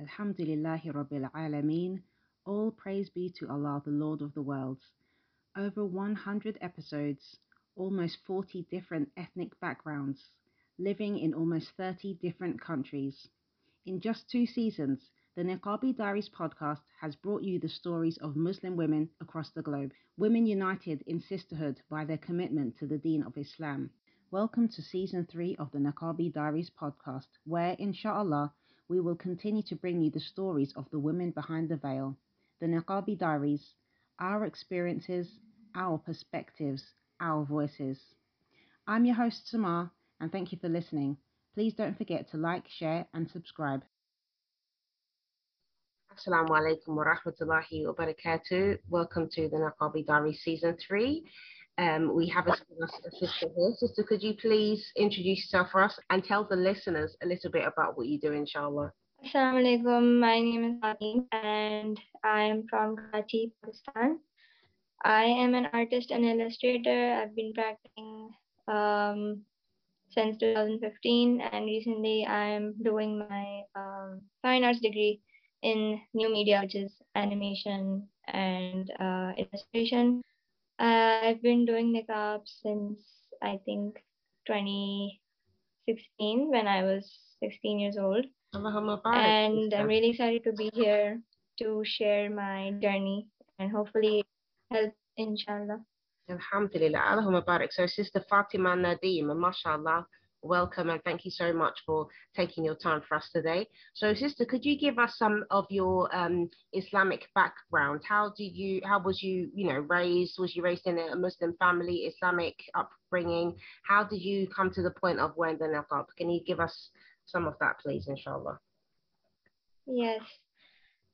Alhamdulillahi Rabbil Alameen. All praise be to Allah, the Lord of the worlds. Over 100 episodes, almost 40 different ethnic backgrounds, living in almost 30 different countries. In just two seasons, the Niqabi Diaries podcast has brought you the stories of Muslim women across the globe, women united in sisterhood by their commitment to the deen of Islam. Welcome to season three of the Niqabi Diaries podcast, where, inshallah, we will continue to bring you the stories of the women behind the veil, the Niqabi Diaries, our experiences, our perspectives, our voices. I'm your host, Samar, and thank you for listening. Please don't forget to like, share, and subscribe. Assalamu alaikum wa rahmatullahi wa barakatuh. Welcome to the Niqabi Diaries Season 3. Um, we have a, a sister here. Sister, could you please introduce yourself for us and tell the listeners a little bit about what you do, inshallah? Assalamu alaikum. My name is Nadeem and I am from Karachi, Pakistan. I am an artist and illustrator. I've been practicing um, since 2015 and recently I am doing my um, fine arts degree in new media, which is animation and uh, illustration. Uh, I've been doing niqab since I think 2016 when I was 16 years old. And I'm really excited to be here to share my journey and hopefully help, inshallah. Alhamdulillah. Allahumma barak. So, Sister Fatimah Nadeem, mashallah, welcome and thank you so much for taking your time for us today. So, sister, could you give us some of your um, Islamic background? How did you, how was you, you know, raised? Was you raised in a Muslim family, Islamic upbringing? How did you come to the point of wearing the niqab? Can you give us some of that, please, inshallah? Yes.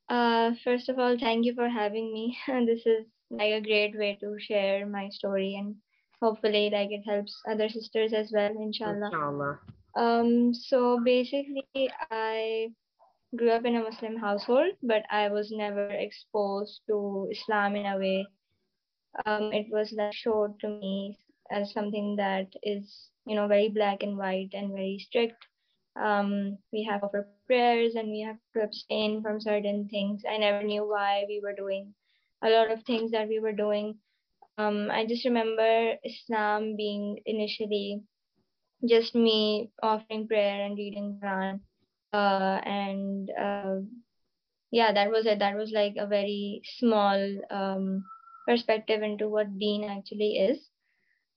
Uh, first of all, thank you for having me. this is like a great way to share my story and hopefully like it helps other sisters as well inshallah, inshallah. um so basically i grew up in a muslim household but i was never exposed to islam in a way. Um it was like showed to me as something that is you know very black and white and very strict. Um we have our prayers and we have to abstain from certain things. I never knew why we were doing a lot of things that we were doing um, I just remember Islam being initially just me offering prayer and reading Quran. Uh, and uh, yeah, that was it. That was like a very small um, perspective into what Deen actually is.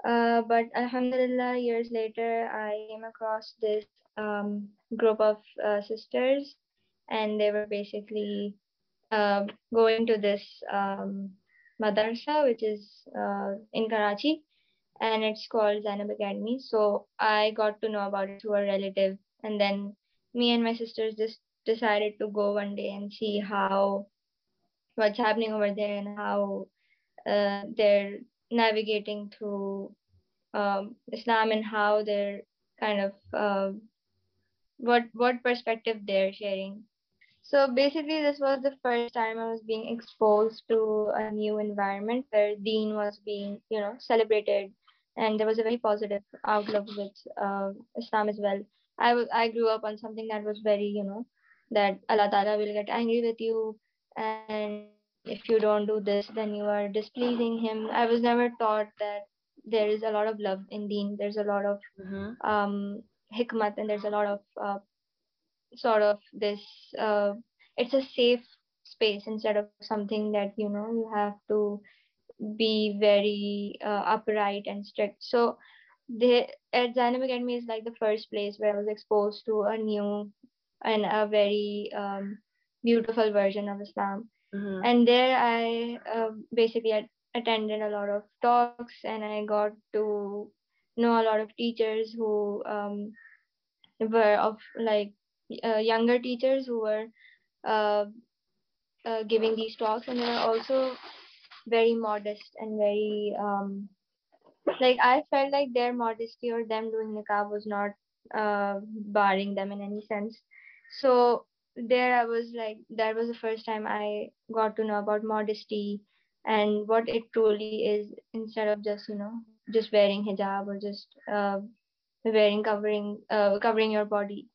Uh, but Alhamdulillah, years later, I came across this um, group of uh, sisters, and they were basically uh, going to this um, madrasa, which is uh, in Karachi, and it's called Zainab Academy. So I got to know about it through a relative, and then me and my sisters just decided to go one day and see how what's happening over there and how uh, they're navigating through um, Islam and how they're kind of uh, what what perspective they're sharing so basically, this was the first time I was being exposed to a new environment where Deen was being, you know, celebrated, and there was a very positive outlook with uh, Islam as well. I, w- I grew up on something that was very, you know, that Allah Ta'ala will get angry with you, and if you don't do this, then you are displeasing Him. I was never taught that there is a lot of love in Deen. There's a lot of mm-hmm. um, hikmat, and there's a lot of uh, sort of this uh, it's a safe space instead of something that you know you have to be very uh, upright and strict so the at Zainab Academy is like the first place where I was exposed to a new and a very um, beautiful version of Islam. Mm-hmm. And there I uh, basically attended a lot of talks and I got to know a lot of teachers who um, were of like uh, younger teachers who were uh, uh, giving these talks, and they were also very modest and very um, like I felt like their modesty or them doing niqab was not uh, barring them in any sense. So there I was like that was the first time I got to know about modesty and what it truly is instead of just you know just wearing hijab or just uh, wearing covering uh, covering your body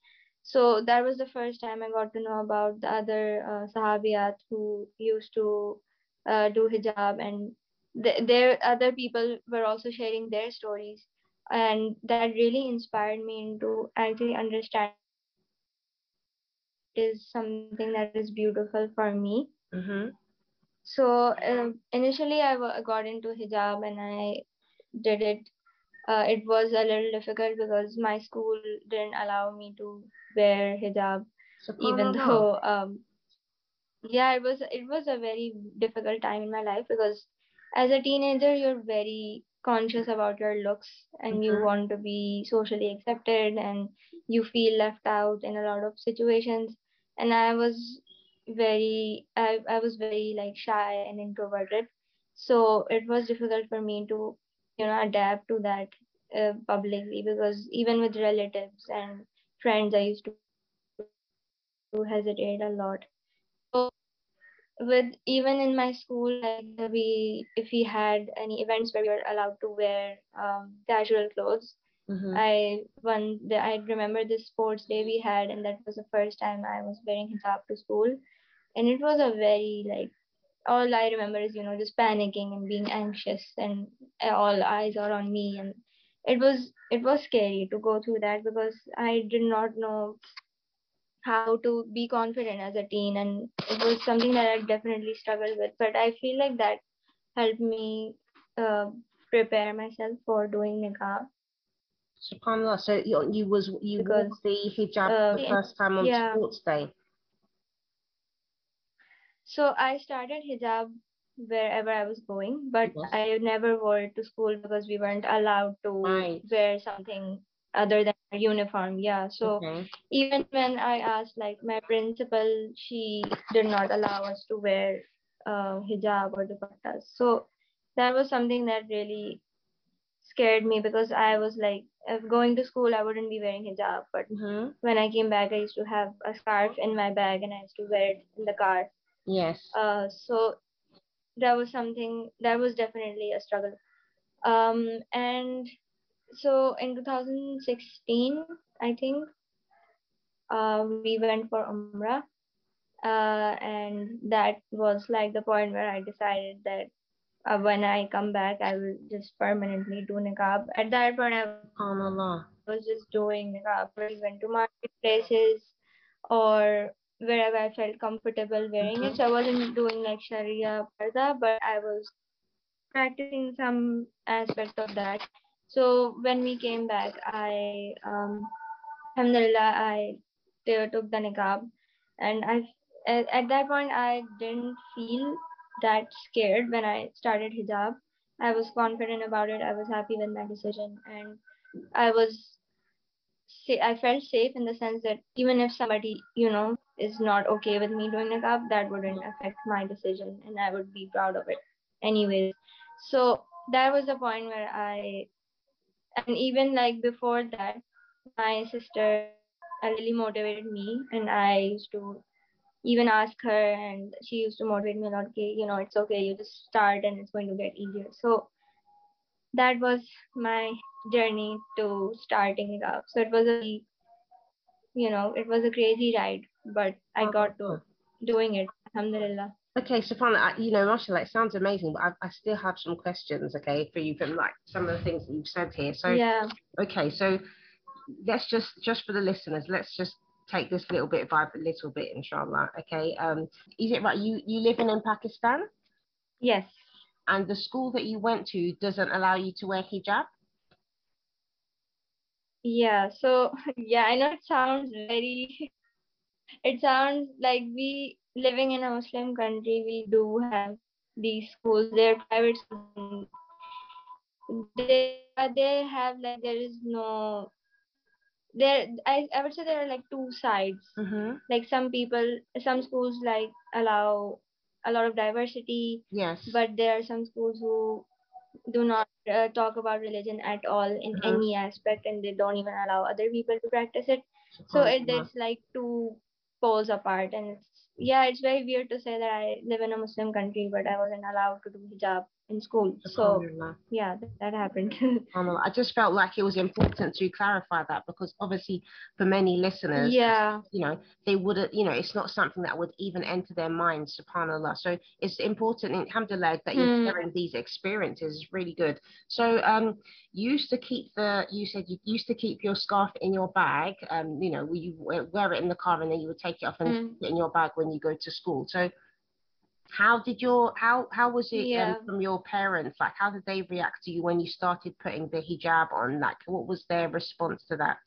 so that was the first time I got to know about the other uh, Sahabiyat who used to uh, do hijab, and th- there other people were also sharing their stories, and that really inspired me into actually understand is something that is beautiful for me. Mm-hmm. So uh, initially, I w- got into hijab and I did it. Uh, it was a little difficult because my school didn't allow me to wear hijab, even though um, yeah, it was it was a very difficult time in my life because as a teenager, you're very conscious about your looks and you Mhm. want to be socially accepted and you feel left out in a lot of situations. And I was very I, I was very like shy and introverted. So it was difficult for me to, you know, adapt to that uh, publicly because even with relatives and friends, I used to hesitate a lot. So with even in my school, like we if we had any events where we were allowed to wear um, casual clothes, Mhm. I one the, I remember this sports day we had, and that was the first time I was wearing hijab to school, and it was a very like all I remember is you know just panicking and being anxious, and all eyes are on me, and it was it was scary to go through that because I did not know how to be confident as a teen, and it was something that I definitely struggled with. But I feel like that helped me uh, prepare myself for doing niqab Subhanallah. So you, you was you Because, the hijab uh, for the first time on yeah. sports day. So I started hijab wherever I was going, but Yes. I never wore it to school because we weren't allowed to Right. wear something other than uniform. Yeah. So okay. even when I asked like my principal, she did not allow us to wear uh, hijab or dupattas. So that was something that really scared me because I was like, if going to school, I wouldn't be wearing hijab. But Mhm. when I came back, I used to have a scarf in my bag and I used to wear it in the car. Yes. Uh, so that was something that was definitely a struggle. Um, and so in 2016, I think, uh, we went for Umrah. Uh, and that was like the point where I decided that uh, when I come back, I will just permanently do niqab. At that point, I was just doing niqab. I went to marketplaces or wherever I felt comfortable wearing it. So I wasn't doing like Sharia parda, but I was practicing some aspect of that. So when we came back, I, um, alhamdulillah, I took the niqab, and I at, at that point I didn't feel that scared when I started hijab. I was confident about it. I was happy with my decision, and I was I felt safe in the sense that even if somebody you know is not okay with me doing niqab, that wouldn't affect my decision, and I would be proud of it anyways. So that was the point where I, and even like before that, my sister uh, really motivated me, and I used to even ask her, and she used to motivate me a lot. Okay, you know, it's okay. You just start, and it's going to get easier. So that was my journey to starting it up. So it was a, you know, it was a crazy ride, but I got to doing it. Alhamdulillah. Okay, Subhanallah, you know, mashallah, it sounds amazing, but I, I still have some questions, okay, for you from like some of the things that you've said here. So, yeah. okay, so let's just, just for the listeners, let's just take this little bit by a little bit, inshallah, okay? Um, is it right, you, you living in Pakistan Yes. and the school that you went to doesn't allow you to wear hijab? Yeah, so yeah, I know it sounds very, it sounds like we living in a Muslim country, we do have these schools, they're private schools. They they have like there is no there I, I would say there are like two sides. Mm-hmm. Like some people some schools like allow a lot of diversity, Yes. but there are some schools who do not uh, talk about religion at all in Mhm. any aspect and they don't even allow other people to practice it so it, it's like two poles apart. And it's yeah it's very weird to say that i live in a muslim country but i wasn't allowed to do hijab in school. So yeah, that, that happened. I just felt like it was important to clarify that because obviously for many listeners, yeah, you know, they wouldn't, you know, it's not something that would even enter their minds, subhanAllah. So it's important, alhamdulillah, that you're hmm. sharing these experiences is really good. So um you used to keep the you said you used to keep your scarf in your bag, um, you know, you wear it in the car and then you would take it off and mm. put it in your bag when you go to school. So how did your how how was it um, yeah. um, from your parents? Like how did they react to you when you started putting the hijab on? Like what was their response to that?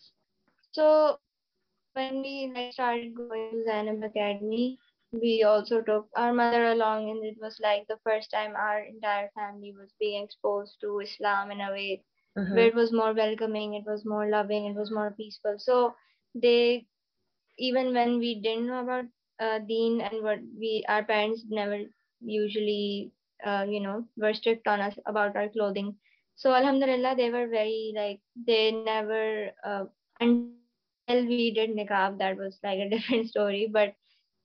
So when we like, started going to Zainab Academy we also took our mother along and it was like the first time our entire family was being exposed to Islam in a way. Mm-hmm. where it was more welcoming it was more loving it was more peaceful. So they even when we didn't know about uh, Deen and what we our parents never usually uh, you know were strict on us about our clothing. So Alhamdulillah, they were very like they never uh, until we did niqab that was like a different story. But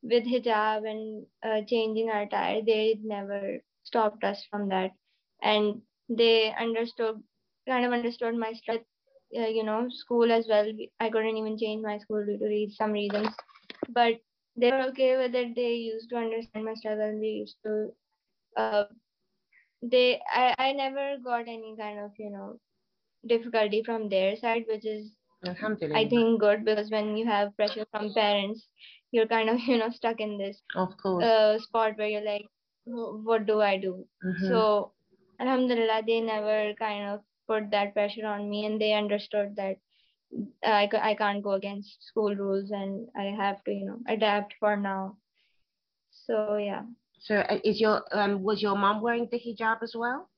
with hijab and uh, changing our attire, they never stopped us from that, and they understood kind of understood my strength. Uh, you know, school as well. I couldn't even change my school due to some reasons, but they were okay with it. They used to understand my struggle. And they used to, uh, they, I, I never got any kind of, you know, difficulty from their side, which is, I think, good because when you have pressure from parents, you're kind of, you know, stuck in this of course. Uh, spot where you're like, what do I do? Mm-hmm. So, Alhamdulillah, they never kind of put that pressure on me and they understood that I, I can't go against school rules and I have to, you know, adapt for now. So yeah. So uh, is your um was your mom wearing the hijab as well?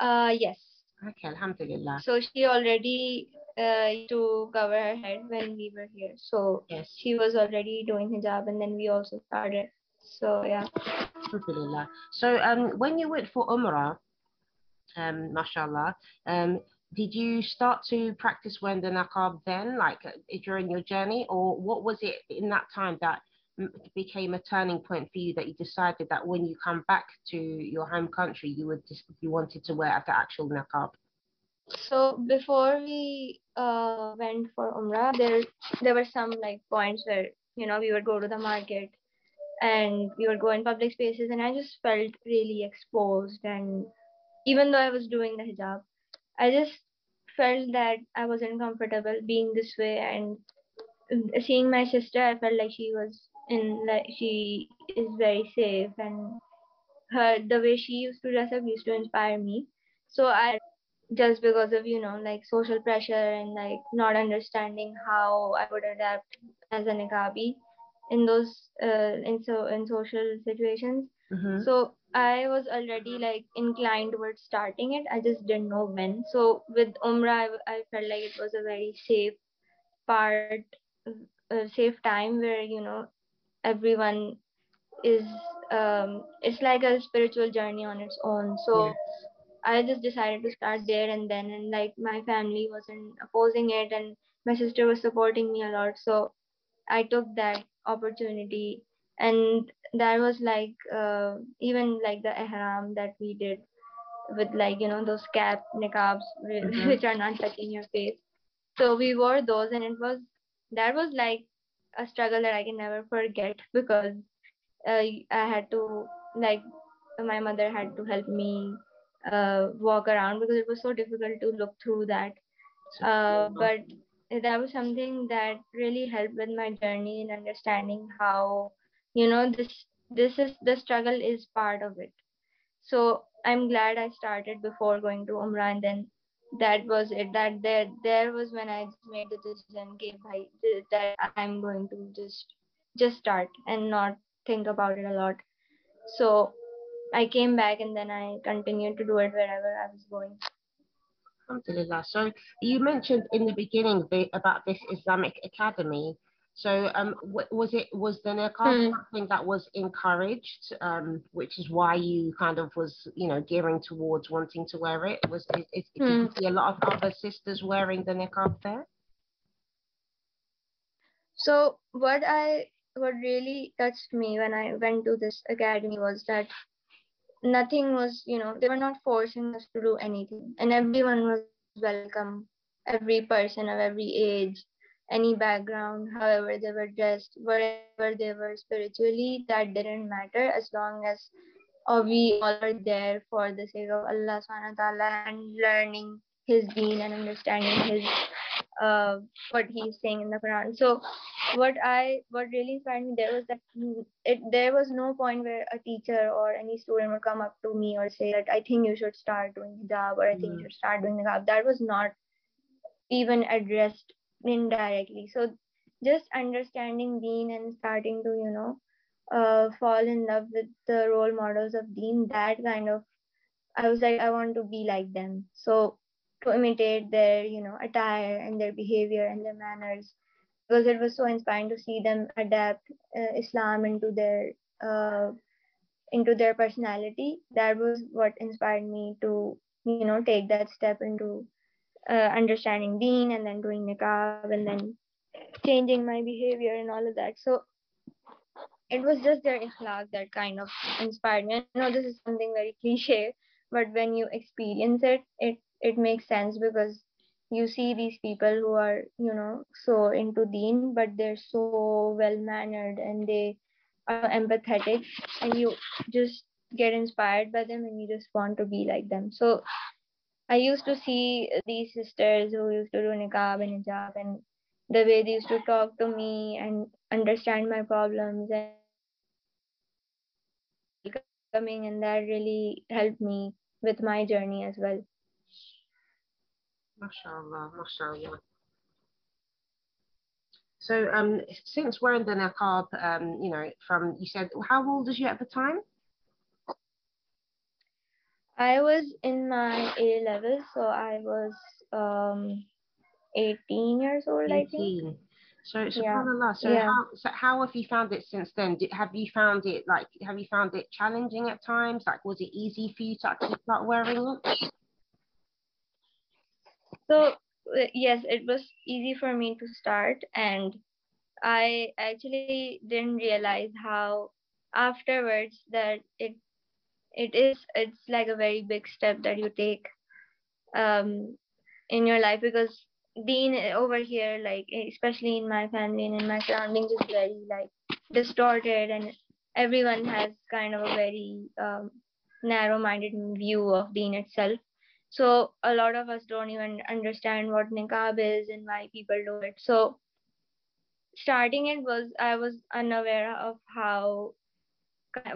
Uh yes. Okay, alhamdulillah. So she already uh to cover her head when we were here. So yes. she was already doing hijab and then we also started. So yeah. Alhamdulillah. So um when you went for Umrah, um, mashallah. Um, did you start to practice wearing the niqab then, like uh, during your journey, or what was it in that time that became a turning point for you that you decided that when you come back to your home country, you would just you wanted to wear the actual niqab? So before we uh, went for Umrah, there there were some like points where you know we would go to the market and we would go in public spaces, and I just felt really exposed and even though I was doing the hijab, I just felt that I wasn't comfortable being this way and seeing my sister, I felt like she was in like she is very safe and her the way she used to dress up used to inspire me. So I just because of you know like social pressure and like not understanding how I would adapt as a niqabi in those uh, in so in social situations. Mm-hmm. So I was already like inclined towards starting it. I just didn't know when. So with Umrah, I, I felt like it was a very safe part, a safe time where you know everyone is. Um, it's like a spiritual journey on its own. So. I just decided to start there and then, and like my family wasn't opposing it, and my sister was supporting me a lot. So I took that opportunity and that was like uh, even like the ihram that we did with like you know those cap niqabs mm-hmm. which are not touching your face. So we wore those and it was that was like a struggle that i can never forget because uh, i had to like my mother had to help me uh, walk around because it was so difficult to look through that. Uh, but that was something that really helped with my journey in understanding how you know this this is the struggle is part of it so i'm glad i started before going to umrah and then that was it that there there was when i made the decision okay, that i'm going to just just start and not think about it a lot so i came back and then i continued to do it wherever i was going Alhamdulillah. So you mentioned in the beginning about this Islamic Academy. So um, was it was the niqab mm. something that was encouraged, um, which is why you kind of was you know gearing towards wanting to wear it? Was is, is, mm. did you hmm. see a lot of other sisters wearing the niqab there? So what I what really touched me when I went to this academy was that nothing was, you know, they were not forcing us to do anything, and everyone was welcome. Every person of every age, any background, however they were dressed, wherever they were spiritually, that didn't matter as long as uh, we all are there for the sake of Allah subhanahu wa ta'ala and learning his deen and understanding his uh, what he's saying in the Quran. So what I what really inspired me there was that it there was no point where a teacher or any student would come up to me or say that I think you should start doing hijab or I think you should start doing hijab. That was not even addressed indirectly. So just understanding Deen and starting to, you know, uh, fall in love with the role models of Deen that kind of I was like, I want to be like them. So to imitate their, you know, attire and their behavior and their manners, because it was so inspiring to see them adapt uh, Islam into their uh, into their personality. That was what inspired me to, you know, take that step into uh, understanding Deen and then doing niqab and then changing my behavior and all of that. So it was just their akhlaq that kind of inspired me. I know this is something very cliche, but when you experience it, it it makes sense because you see these people who are you know so into Deen, but they're so well mannered and they are empathetic, and you just get inspired by them and you just want to be like them. So I used to see these sisters who used to do niqab and hijab and the way they used to talk to me and understand my problems and coming and that really helped me with my journey as well. MashaAllah, MashaAllah. So um, since wearing the niqab, um, you know, from, you said, how old was you at the time? I was in my A level, so I was um 18 years old, 18. I think. So subhanallah. Yeah. So yeah. how so how have you found it since then? Did, have you found it like have you found it challenging at times? Like was it easy for you to actually start wearing it? So yes, it was easy for me to start and I actually didn't realize how afterwards that it it is it's like a very big step that you take um in your life because deen over here like especially in my family and in my surroundings is very like distorted and everyone has kind of a very um, narrow-minded view of deen itself. So a lot of us don't even understand what niqab is and why people do it. So starting it was i was unaware of how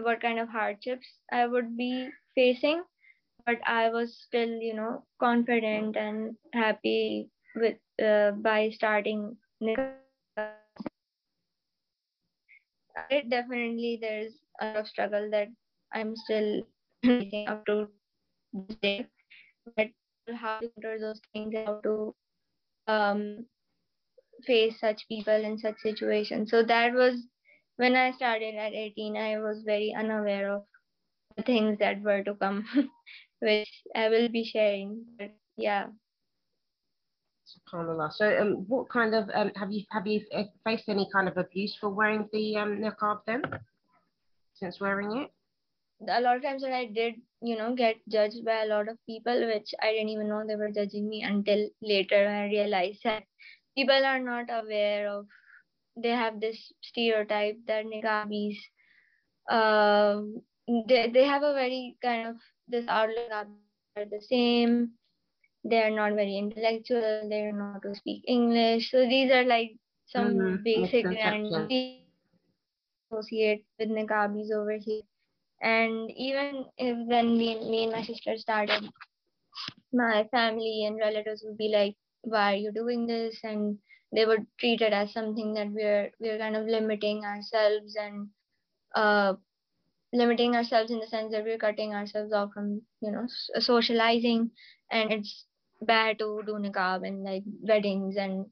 what kind of hardships I would be facing, but I was still, you know, confident and happy with uh, by starting. It definitely there's a lot of struggle that I'm still facing up to this day, but how to enter those things, how to um, face such people in such situations. So that was when I started at 18, I was very unaware of the things that were to come, which I will be sharing. But yeah. SubhanAllah. So, um, what kind of um, have you have you uh, faced any kind of abuse for wearing the um niqab then? Since wearing it. A lot of times when I did, you know, get judged by a lot of people, which I didn't even know they were judging me until later when I realized that people are not aware of they have this stereotype that niqabis um they, they have a very kind of this outlook are the same. They are not very intellectual. They don't know how to speak english. So these are like some mm-hmm. basic and associate with niqabis over here. And even if when me, me and my sister started my family and relatives would be like why are you doing this? And they were treated as something that we're we're kind of limiting ourselves and uh, limiting ourselves in the sense that we're cutting ourselves off from you know socializing. And it's bad to do niqab in like weddings and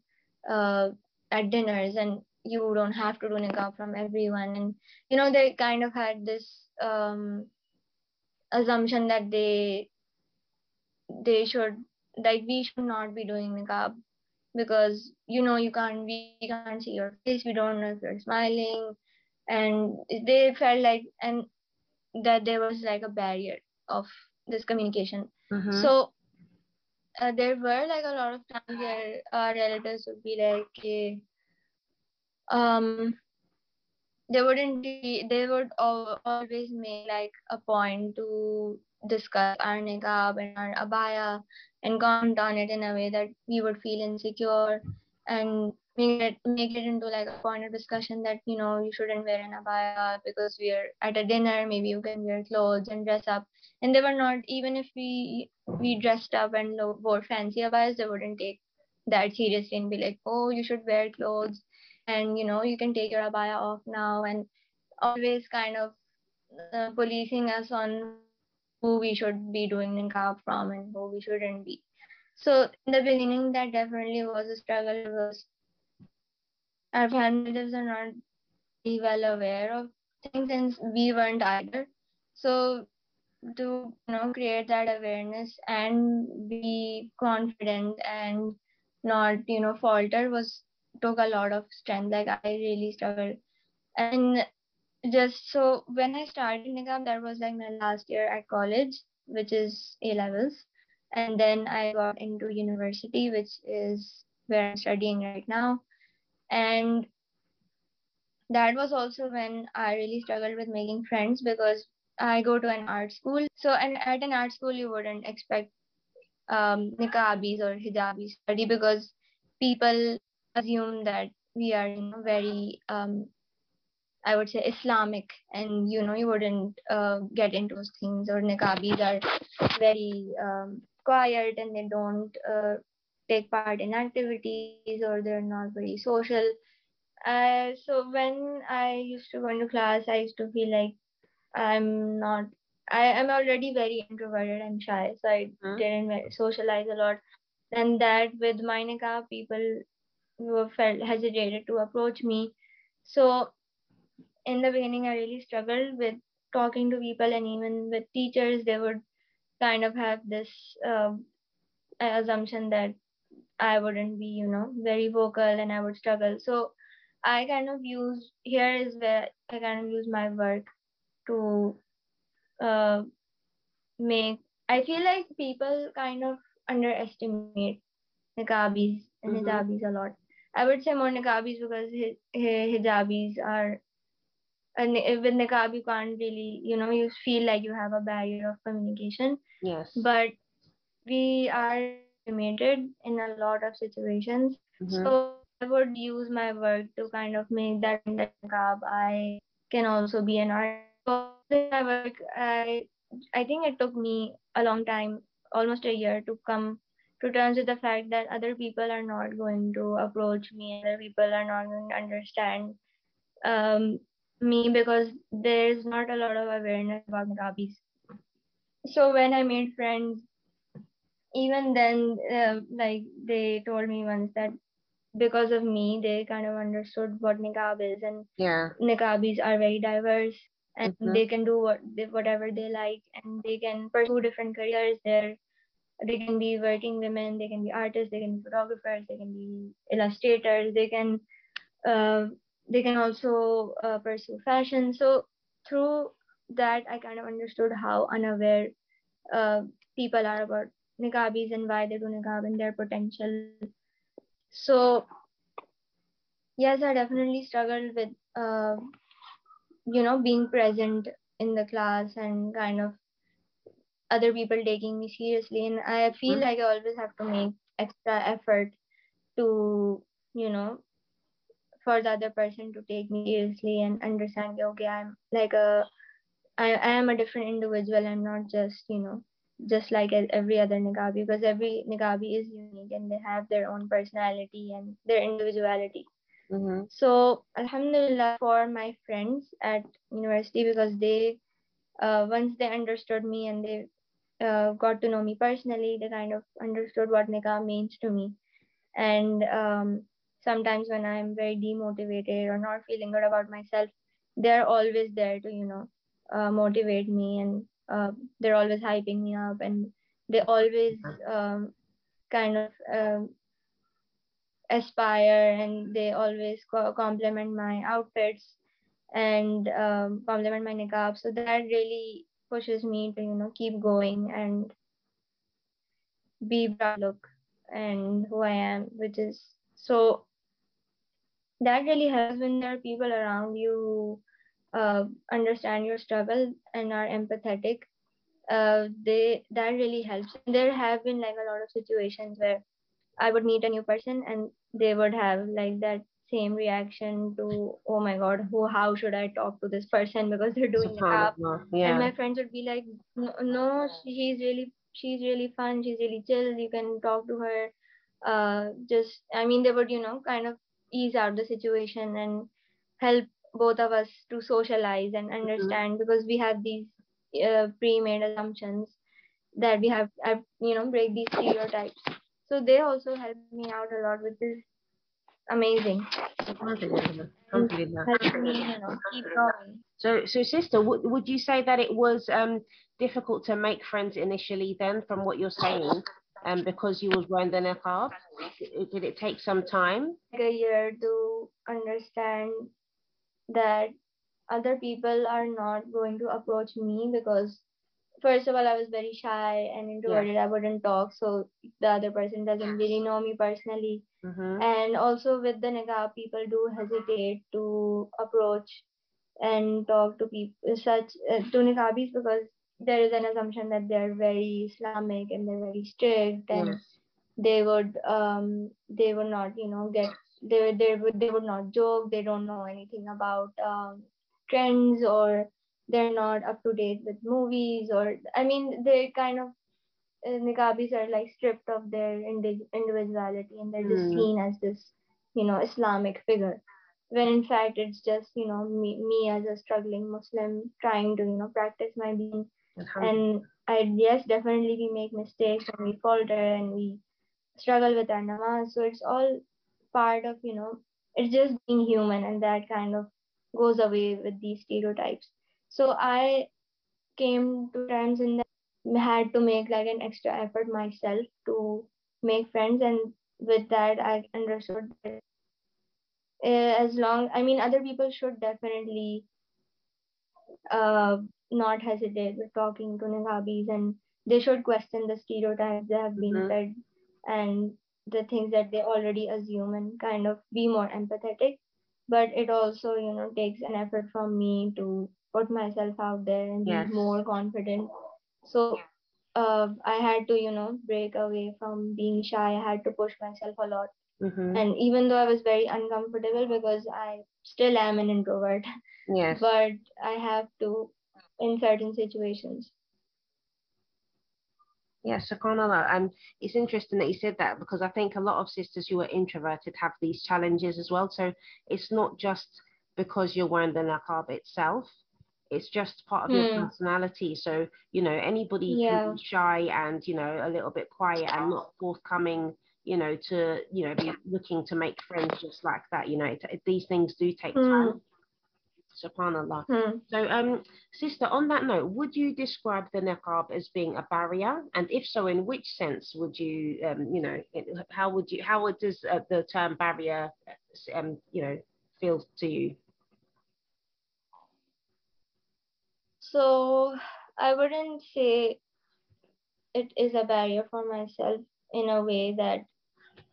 uh, at dinners. And you don't have to do niqab from everyone. And you know they kind of had this um, assumption that they they should like we should not be doing niqab because you know you can't we can't see your face we don't know if you're smiling and they felt like and that there was like a barrier of this communication Mhm. so uh, there were like a lot of times where our relatives would be like um they wouldn't be they would always make like a point to discuss our niqab and our abaya and comment on it in a way that we would feel insecure and make it make it into like a point of discussion that you know you shouldn't wear an abaya because we're at a dinner maybe you can wear clothes and dress up. And they were not even if we we dressed up and wore fancy abayas they wouldn't take that seriously and be like oh you should wear clothes and you know you can take your abaya off now. And always kind of uh, policing us on who we should be doing niqab from and who we shouldn't be. So in the beginning that definitely was a struggle because our families are not very well aware of things and we weren't either. So to you know create that awareness and be confident and not you know falter was took a lot of strength. Like i really struggled. And just so when i started niqab that was like my last year at college which is a levels. And then i got into university which is where i'm studying right now. And that was also when i really struggled with making friends because i go to an art school. So and at an art school you wouldn't expect um niqabis or hijabis study because people assume that we are you know very um I would say Islamic, and you know you wouldn't uh, get into those things. Or niqabis are very um, quiet and they don't uh, take part in activities, or they're not very social. Uh, so when I used to go into class, I used to feel like I'm not. I am already very introverted and shy, so I Mhm. didn't socialize a lot. And that with my niqab, people were felt hesitated to approach me. So in the beginning, I really struggled with talking to people, and even with teachers, they would kind of have this um assumption that I wouldn't be, you know, very vocal and I would struggle. So I kind of use here is where I kind of use my work to uh, make. I feel like people kind of underestimate niqabis and Mhm. hijabis a lot. I would say more niqabis because hi- hi- hijabis are and with niqab you can't really you know you feel like you have a barrier of communication Yes. but we are limited in a lot of situations Mhm. so i would use my work to kind of make that niqab i can also be an artist my work i i think it took me a long time almost a year to come to terms with the fact that other people are not going to approach me other people are not going to understand um, me because there's not a lot of awareness about niqabis. So when I made friends, even then, uh, like they told me once that because of me, they kind of understood what niqab is, and Yeah. niqabis are very diverse, and Mhm. they can do what they, whatever they like, and they can pursue different careers. There, they can be working women, they can be artists, they can be photographers, they can be illustrators, they can uh, they can also uh, pursue fashion. So through that, I kind of understood how unaware uh, people are about niqabis and why they do niqab and their potential. So yes, I definitely struggled with uh, you know being present in the class and kind of other people taking me seriously, and I feel Mhm. like I always have to make extra effort to you know for the other person to take me seriously and understand okay i'm like a I, I am a different individual. I'm not just you know just like every other niqabi because every niqabi is unique and they have their own personality and their individuality. Mhm. so alhamdulillah for my friends at university because they uh, once they understood me and they uh, got to know me personally they kind of understood what niqab means to me. And um, sometimes when i'm very demotivated or not feeling good about myself they're always there to you know uh, motivate me and uh, they're always hyping me up and they always um, kind of um, aspire and they always co- compliment my outfits and um, compliment my niqab so that really pushes me to you know keep going and be proud look and who i am which is so that really helps when there are people around you who uh, understand your struggle and are empathetic uh, they that really helps there have been like a lot of situations where i would meet a new person and they would have like that same reaction to oh my god who how should i talk to this person because they're doing niqab yeah. and my friends would be like no, no she's really she's really fun she's really chill you can talk to her uh just i mean they would you know kind of ease out the situation and help both of us to socialize and Mm-hmm. understand because we have these uh, pre-made assumptions that we have uh, you know break these stereotypes so they also help me out a lot which is amazing Alhamdulillah. Alhamdulillah. helps me you know keep going So, so sister, would would you say that it was um difficult to make friends initially then, from what you're saying, um, because you was wearing the niqab? Did it take some time? like a year to understand that other people are not going to approach me because first of all I was very shy and introverted. I wouldn't talk, so the other person doesn't really know me personally. Mm-hmm. And also with the niqab, people do hesitate to approach and talk to people such uh, to niqabis because there is an assumption that they're very Islamic and they're very strict and Yes. they would um they would not you know get they they would they would not joke they don't know anything about um trends or they're not up to date with movies or i mean they kind of uh, niqabis are like stripped of their indi- individuality and they're just Mm. seen as this you know islamic figure when in fact it's just you know me, me as a struggling muslim trying to you know practice my Alhamdulillah. And I yes, definitely we make mistakes and we falter and we struggle with our namaz. So it's all part of you know it's just being human, and that kind of goes away with these stereotypes. So I came to terms in that I had to make like an extra effort myself to make friends, and with that I understood that uh, as long I mean other people should definitely uh, not hesitate with talking to Niqabis and they should question the stereotypes that have been Mhm. fed and the things that they already assume and kind of be more empathetic. But it also, you know, takes an effort from me to put myself out there and Yes. be more confident. So uh, I had to, you know, break away from being shy. I had to push myself a lot. Mm-hmm. And even though I was very uncomfortable because I still am an introvert, Yes. but I have to in certain situations. Yes, subhanAllah. Um, it's interesting that you said that because I think a lot of sisters who are introverted have these challenges as well. So it's not just because you're wearing the niqab itself. It's just part of your Hmm. personality. So, you know, anybody Yeah. can be shy and, you know, a little bit quiet and not forthcoming, you know, to, you know, be looking to make friends just like that. You know, it, it- these things do take Hmm. time. Subhanallah. Hmm. So, um, sister, on that note, would you describe the niqab as being a barrier? And if so, in which sense would you, um, you know, how would you, how would does uh, the term barrier, um, you know, feel to you? So I wouldn't say it is a barrier for myself in a way that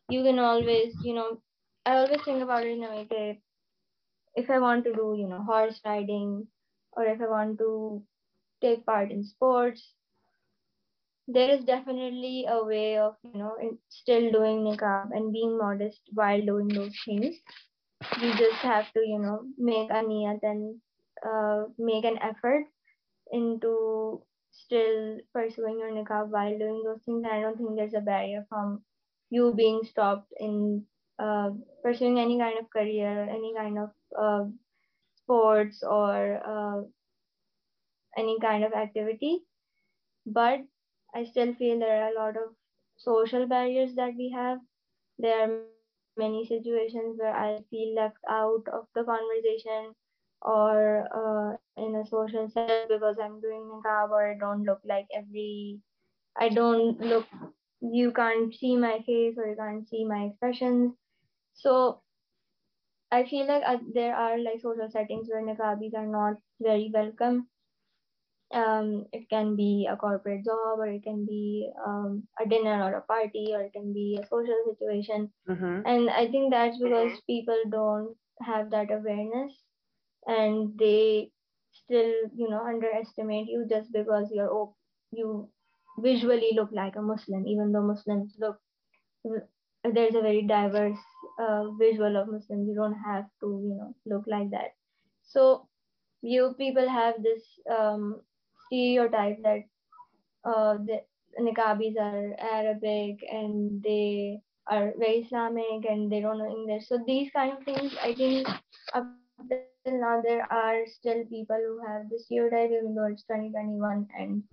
you can always, you know, I always think about it in a way that if I want to do, you know, horse riding or if I want to take part in sports, there is definitely a way of, you know, still doing niqab and being modest while doing those things. You just have to, you know, make a niyat and uh, make an effort into still pursuing your niqab while doing those things. I don't think there's a barrier from you being stopped in uh, pursuing any kind of career, any kind of uh, sports, or uh, any kind of activity. But I still feel there are a lot of social barriers that we have. There are many situations where I feel left out of the conversation or uh, in a social setting because I'm doing niqab or I don't look like every I don't look you can't see my face or you can't see my expressions So I feel like uh, there are like social settings where niqabis are not very welcome. Um, it can be a corporate job, or it can be um, a dinner or a party, or it can be a social situation. Mm-hmm. And I think that's because people don't have that awareness, and they still, you know, underestimate you just because you're op- you visually look like a Muslim, even though Muslims look there's a very diverse uh, visual of Muslims. You don't have to, you know, look like that. So you people have this um, stereotype that uh, the niqabis are Arabic and they are very Islamic and they don't know English. So these kind of things, I think, up till now there are still people who have this stereotype, even though it's 2021 and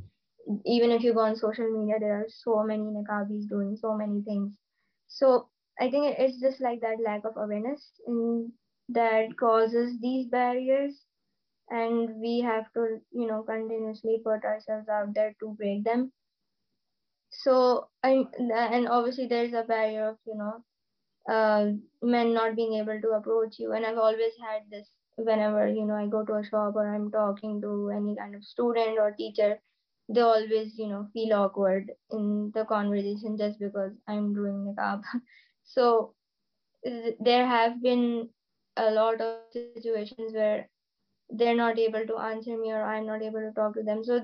even if you go on social media, there are so many niqabis doing so many things. So I think it's just like that lack of awareness in, that causes these barriers, and we have to, you know, continuously put ourselves out there to break them. So I and obviously there's a barrier of you know, uh, men not being able to approach you, and I've always had this whenever you know I go to a shop or I'm talking to any kind of student or teacher they always you know feel awkward in the conversation just because i'm doing niqab so uh, there have been a lot of situations where they're not able to answer me or i'm not able to talk to them. So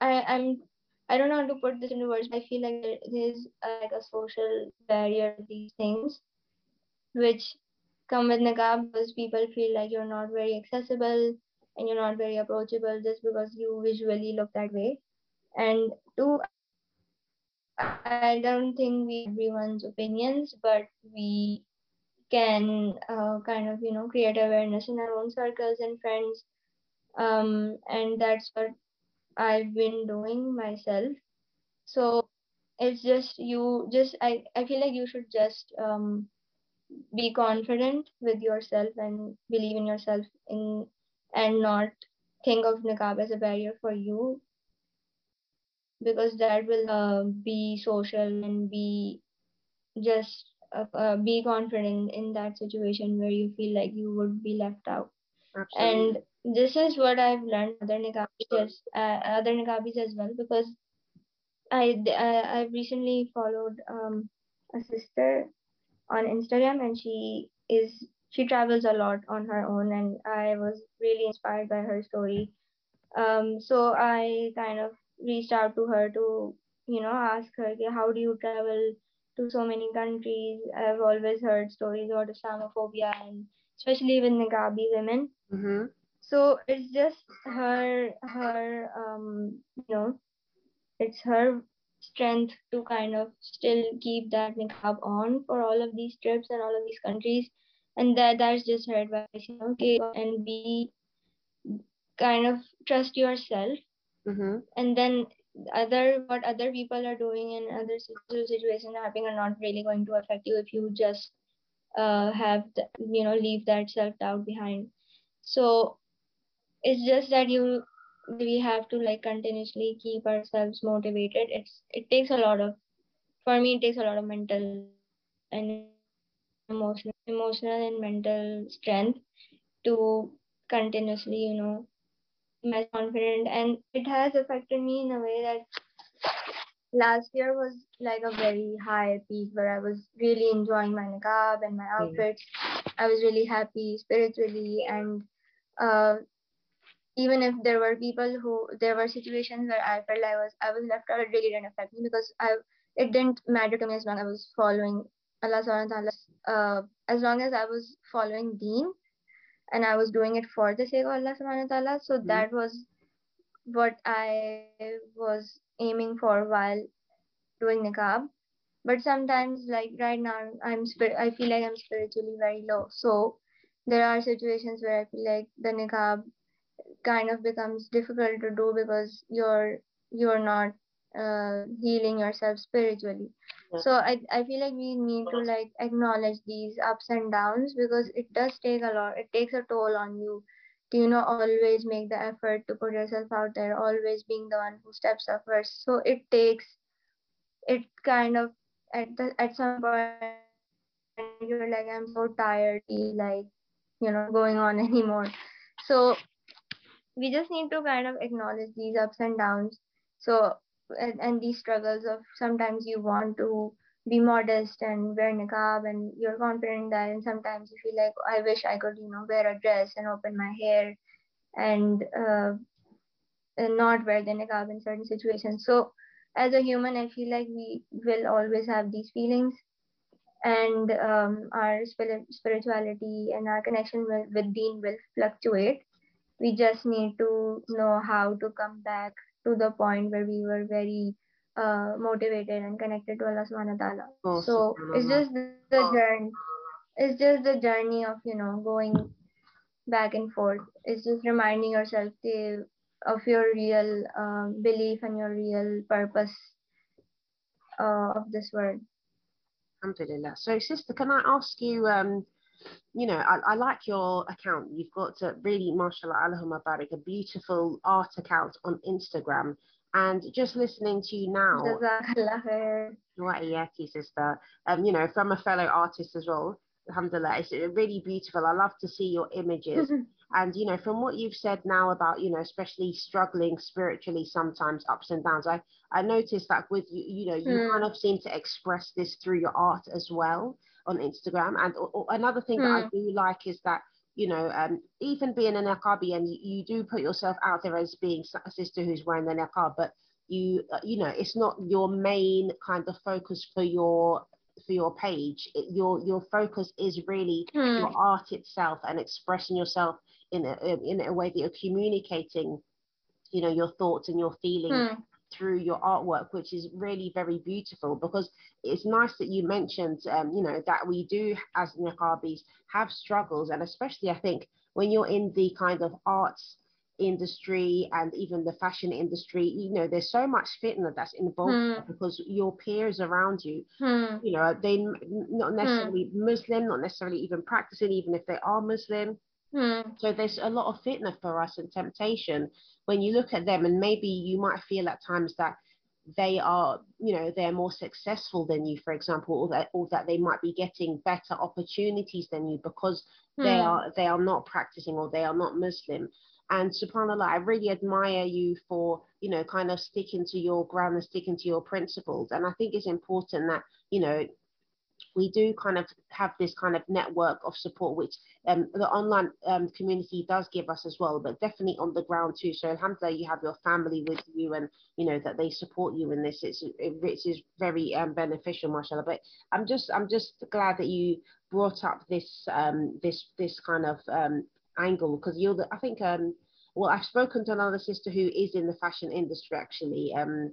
i i'm i don't know how to put this into words but i feel like there is like a social barrier to these things which come with niqab because people feel like you're not very accessible and you're not very approachable just because you visually look that way and two i don't think we everyone's opinions but we can uh, kind of you know create awareness in our own circles and friends. Um, and that's what i've been doing myself. So it's just you just i, I feel like you should just um, be confident with yourself and believe in yourself in and not think of niqab as a barrier for you because that will uh, be social and be just uh, uh, be confident in that situation where you feel like you would be left out. Absolutely. And this is what I've learned other niqabis as uh, other niqabis as well because I I I've recently followed um a sister on Instagram and she is she travels a lot on her own and I was really inspired by her story. Um, so I kind of reached out to her to you know ask her how do you travel to so many countries? I've always heard stories about islamophobia and especially with niqabi women. Mm-hmm. so it's just her her um you know it's her strength to kind of still keep that niqab on for all of these trips and all of these countries. And that that's just her advice you know okay and be kind of trust yourself mm-hmm. and then other what other people are doing in other situations happening are not really going to affect you if you just uh, have the, you know leave that self doubt behind so it's just that you we have to like continuously keep ourselves motivated it's it takes a lot of for me it takes a lot of mental and emotional emotional and mental strength to continuously you know my confident and it has affected me in a way that last year was like a very high peak where I was really enjoying my niqab and my outfits. I was really happy spiritually and uh, even if there were people who there were situations where I felt I was I was left out, it really didn't affect me because I it didn't matter to me as long as I was following Allah subhanahu wa ta'ala uh, as long as I was following deen and I was doing it for the sake of Allah subhanahu wa ta'ala. So mm-hmm. that was what I was aiming for while doing niqab. But sometimes, like right now, I'm spir- I feel like I'm spiritually very low. So there are situations where I feel like the niqab kind of becomes difficult to do because you're you're not uh, healing yourself spiritually so I, I feel like we need to like acknowledge these ups and downs because it does take a lot it takes a toll on you to you know always make the effort to put yourself out there always being the one who steps up first. So it takes it kind of at the, at some point you're like i'm so tired like you know going on anymore. So we just need to kind of acknowledge these ups and downs. So and, and these struggles of sometimes you want to be modest and wear niqab and you're confident in that and sometimes you feel like i wish i could you know wear a dress and open my hair and, uh, and not wear the niqab in certain situations. So as a human i feel like we will always have these feelings and um, our spirituality and our connection with, with deen will fluctuate. We just need to know how to come back to the point where we were very uh, motivated and connected to Allah subhanahu wa ta'ala. Oh, so it's just the journey it's just the journey of you know going back and forth. It's just reminding yourself to, of your real um, belief and your real purpose uh, of this world. Alhamdulillah. So sister, can I ask you um you know, I, I like your account. You've got a really, mashallah, Allahumma barik, a beautiful art account on Instagram. And just listening to you now, what a lucky sister, um, you know, from a fellow artist as well, alhamdulillah, it's really beautiful. I love to see your images. and, you know, from what you've said now about, you know, especially struggling spiritually sometimes, ups and downs, I, I noticed that with you, you know, you mm. kind of seem to express this through your art as well on Instagram. And or, or another thing mm. that I hmm. do like is that you know, um, even being an and you, you, do put yourself out there as being a sister who's wearing the niqab, but you uh, you know it's not your main kind of focus for your for your page. It, your your focus is really mm. your art itself and expressing yourself in a in a way that you're communicating, you know, your thoughts and your feelings mm through your artwork, which is really very beautiful because it's nice that you mentioned, um, you know, that we do as niqabis have struggles, and especially I think when you're in the kind of arts industry and even the fashion industry, you know, there's so much fitna that's involved mm. because your peers around you, mm. you know, they not hmm. necessarily mm. Muslim, not necessarily even practicing, even if they are Muslim. Hmm. So there's a lot of fitna for us and temptation when you look at them, and maybe you might feel at times that they are, you know, they're more successful than you, for example, or that or that they might be getting better opportunities than you because they hmm. are they are not practicing or they are not Muslim. And subhanAllah, I really admire you for, you know, kind of sticking to your ground and sticking to your principles. And I think it's important that, you know, we do kind of have this kind of network of support, which um, the online um, community does give us as well, but definitely on the ground too. So alhamdulillah, you have your family with you and, you know, that they support you in this. It's, it, it is very um, beneficial, mashallah. But I'm just, I'm just glad that you brought up this, um, this, this kind of um, angle because you're the, I think, um, well, I've spoken to another sister who is in the fashion industry actually. Um,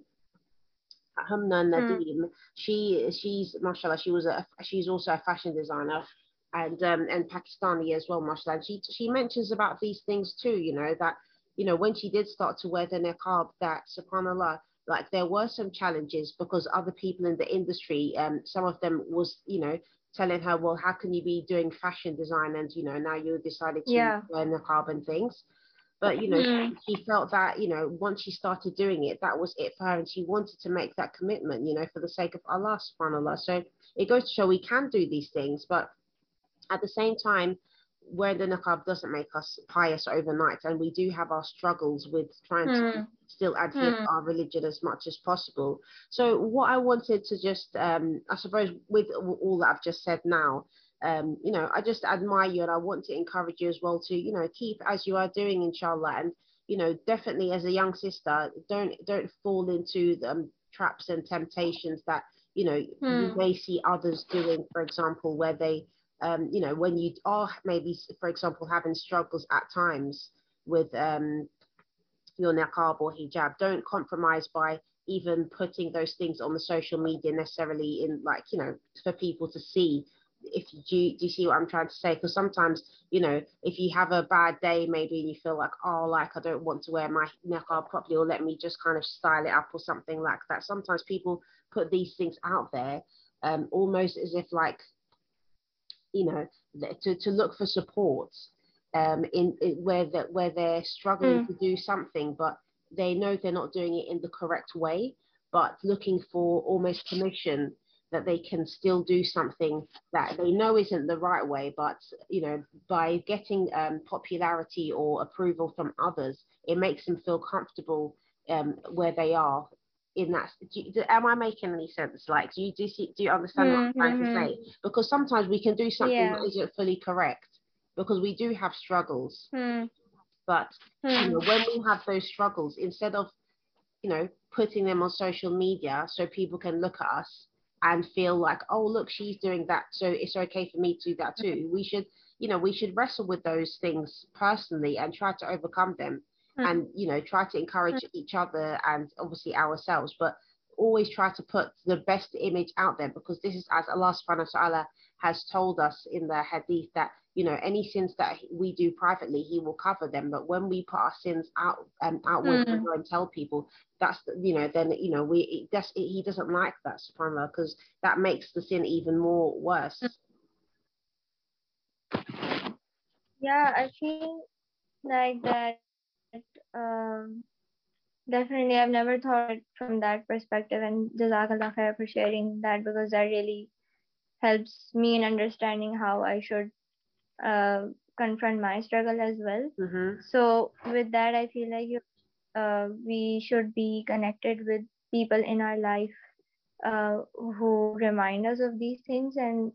Hamna. Nadeem, mm. she she's mashallah, she was a she's also a fashion designer and um, and Pakistani as well, mashallah. And she she mentions about these things too, you know, that you know when she did start to wear the niqab, that subhanallah, like there were some challenges because other people in the industry, um, some of them was you know telling her, well, how can you be doing fashion design and you know now you decided to yeah. wear niqab and things. But you know, mm. she, felt that you know once she started doing it, that was it for her, and she wanted to make that commitment, you know, for the sake of Allah Subhanallah. So it goes to show we can do these things, but at the same time, wearing the niqab doesn't make us pious overnight, and we do have our struggles with trying mm. to still adhere mm. to our religion as much as possible. So what I wanted to just, um, I suppose, with all that I've just said now, um, you know, I just admire you and I want to encourage you as well to, you know, keep as you are doing, inshallah. And, you know, definitely as a young sister, don't don't fall into the um, traps and temptations that, you know, hmm. you may see others doing, for example, where they, um, you know, when you are maybe, for example, having struggles at times with um, your niqab or hijab, don't compromise by even putting those things on the social media necessarily in like, you know, for people to see if you do, do you see what I'm trying to say? Because sometimes, you know, if you have a bad day, maybe and you feel like, oh, like I don't want to wear my niqab properly, or let me just kind of style it up or something like that. Sometimes people put these things out there, um, almost as if like, you know, to, to look for support, um, in, in where that where they're struggling mm. to do something, but they know they're not doing it in the correct way, but looking for almost permission that they can still do something that they know isn't the right way, but you know, by getting um, popularity or approval from others, it makes them feel comfortable um, where they are. In that, do, do, am I making any sense? Like, do you do you, see, do you understand mm-hmm. what I'm trying to mm-hmm. say? Because sometimes we can do something yeah. that isn't fully correct because we do have struggles. Mm. But mm. you know, when we have those struggles, instead of you know putting them on social media so people can look at us and feel like, oh, look, she's doing that, so it's okay for me to do that too. We should, you know, we should wrestle with those things personally and try to overcome them mm. and, you know, try to encourage mm. each other and obviously ourselves, but always try to put the best image out there because this is as Allah subhanahu wa ta'ala has told us in the hadith that you know any sins that we do privately he will cover them. But when we put our sins out um, outward mm. and tell people that's you know then you know we it, it, he doesn't like that subhanallah because that makes the sin even more worse. Yeah i feel like that um definitely i've never thought from that perspective and jazakallah khair for sharing that because that really helps me in understanding how i should uh, confront my struggle as well. Mm-hmm. So with that, I feel like uh, we should be connected with people in our life uh, who remind us of these things and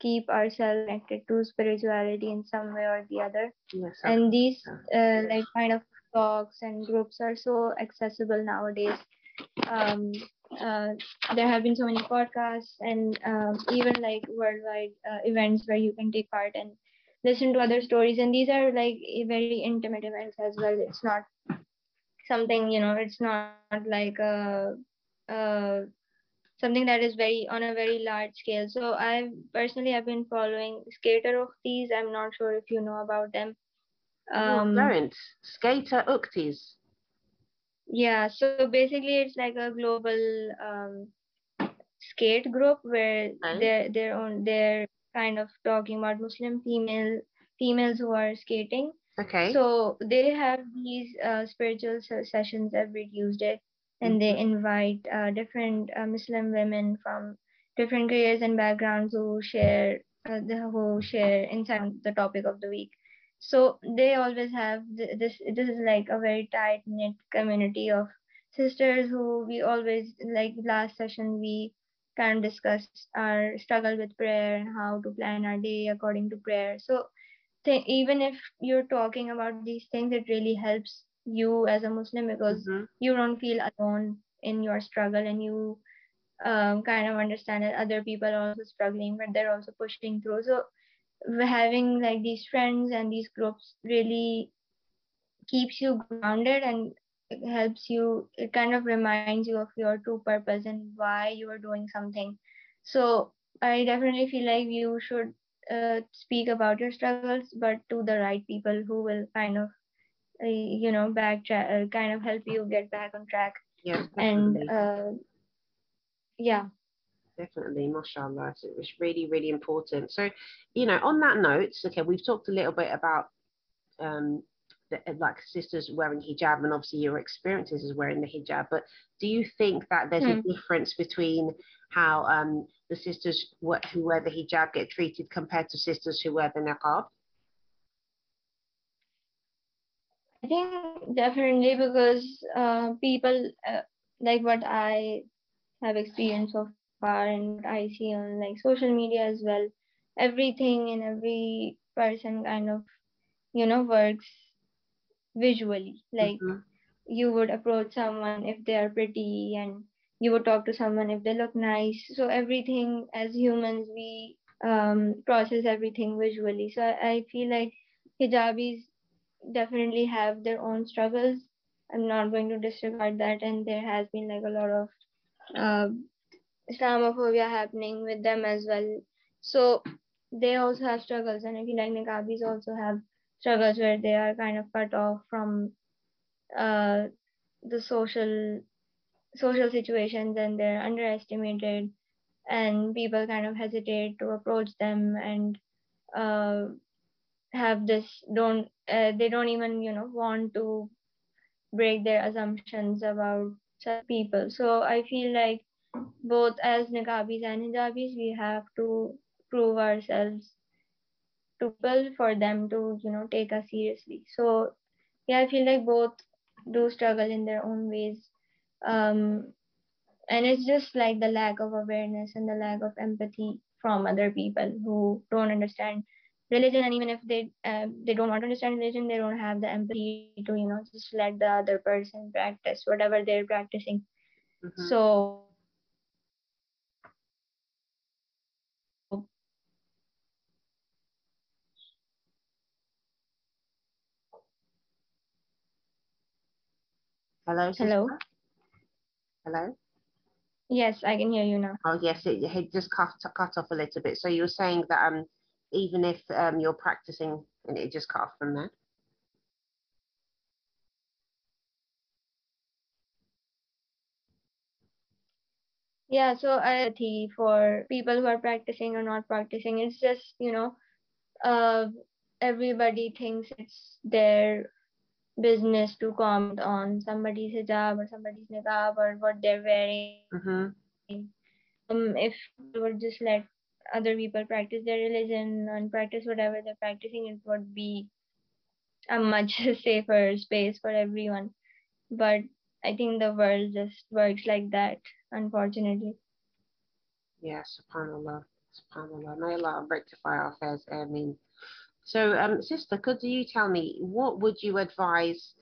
keep ourselves connected to spirituality in some way or the other. Yes, and these uh, like kind of talks and groups are so accessible nowadays. Um, uh, there have been so many podcasts and um, even like worldwide uh, events where you can take part and listen to other stories and these are like very intimate events as well. It's not something you know it's not like a, a something that is very on a very large scale. So i personally have been following skater uktis i'm not sure if you know about them. Um oh, skater uktis yeah so basically it's like a global um skate group where okay. they're they're on their kind of talking about Muslim female females who are skating. Okay. So they have these uh, spiritual sessions every Tuesday, and mm-hmm. they invite uh, different uh, Muslim women from different careers and backgrounds who share uh, the, who share inside the topic of the week. So they always have this. This is like a very tight knit community of sisters who we always like. Last session we kind of discuss our struggle with prayer and how to plan our day according to prayer. So th- even if you're talking about these things, it really helps you as a Muslim because mm-hmm. you don't feel alone in your struggle and you um, kind of understand that other people are also struggling, but they're also pushing through. So having like these friends and these groups really keeps you grounded and it helps you it kind of reminds you of your true purpose and why you are doing something. So i definitely feel like you should uh, speak about your struggles but to the right people who will kind of uh, you know back uh, kind of help you get back on track. Yeah and uh, yeah. Definitely mashallah. So it was really really important. So you know on that note okay we've talked a little bit about um like sisters wearing hijab and obviously your experiences as wearing the hijab but do you think that there's mm. a hmm. difference between how um, the sisters who wear the hijab get treated compared to sisters who wear the niqab I think definitely because uh, people uh, like what I have experienced so far and what I see on like social media as well. Everything and every person kind of you know works visually like mm-hmm. you would approach someone if they are pretty and you would talk to someone if they look nice. So everything as humans we um, process everything visually. So I, I feel like hijabis definitely have their own struggles. I'm not going to disregard that. And there has been like a lot of uh, islamophobia happening with them as well. So they also have struggles. And i feel like niqabis also have struggles where they are kind of cut off from uh, the social social situations and they're underestimated and people kind of hesitate to approach them and uh, have this don't uh, they don't even you know want to break their assumptions about people. So i feel like both as niqabis and hijabis, we have to prove ourselves people for them to, you know, take us seriously. So yeah, I feel like both do struggle in their own ways. Um, and it's just like the lack of awareness and the lack of empathy from other people who don't understand religion and even if they uh, they don't want to understand religion they don't have the empathy to you know just let the other person practice whatever they're practicing mm-hmm. so Hello. Sister? Hello. Hello. Yes, I can hear you now. Oh yes, it, it just cut cut off a little bit. So you were saying that um even if um you're practicing and it just cut off from there. Yeah, so I for people who are practicing or not practicing, it's just you know, uh, everybody thinks it's their business to comment on somebody's hijab or somebody's niqab or what they're wearing. Mm-hmm. Um, if we would just let other people practice their religion and practice whatever they're practicing, it would be a much safer space for everyone. But I think the world just works like that, unfortunately. Yeah, subhanAllah. SubhanAllah. May Allah rectify our affairs. I mean, so, um, sister, could you tell me what would you advise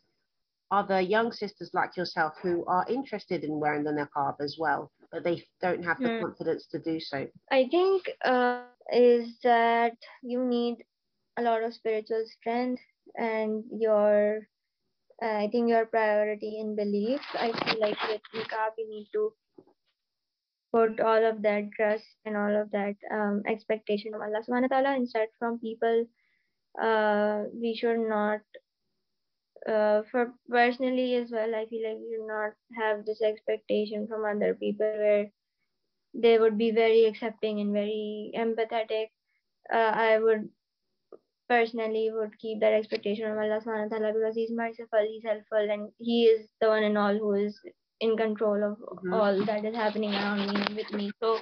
other young sisters like yourself who are interested in wearing the niqab as well, but they don't have the mm. confidence to do so? I think uh, is that you need a lot of spiritual strength and your uh, I think your priority in belief. I feel like with niqab you need to put all of that trust and all of that um, expectation of Allah subhanahu wa ta'ala instead from people uh, we should not uh, for personally as well i feel like we should not have this expectation from other people where they would be very accepting and very empathetic. Uh, i would personally would keep that expectation from allah subhanahu wa ta'ala because he's merciful he's helpful and he is the one and all who is in control of mm-hmm. all that is happening around me with me so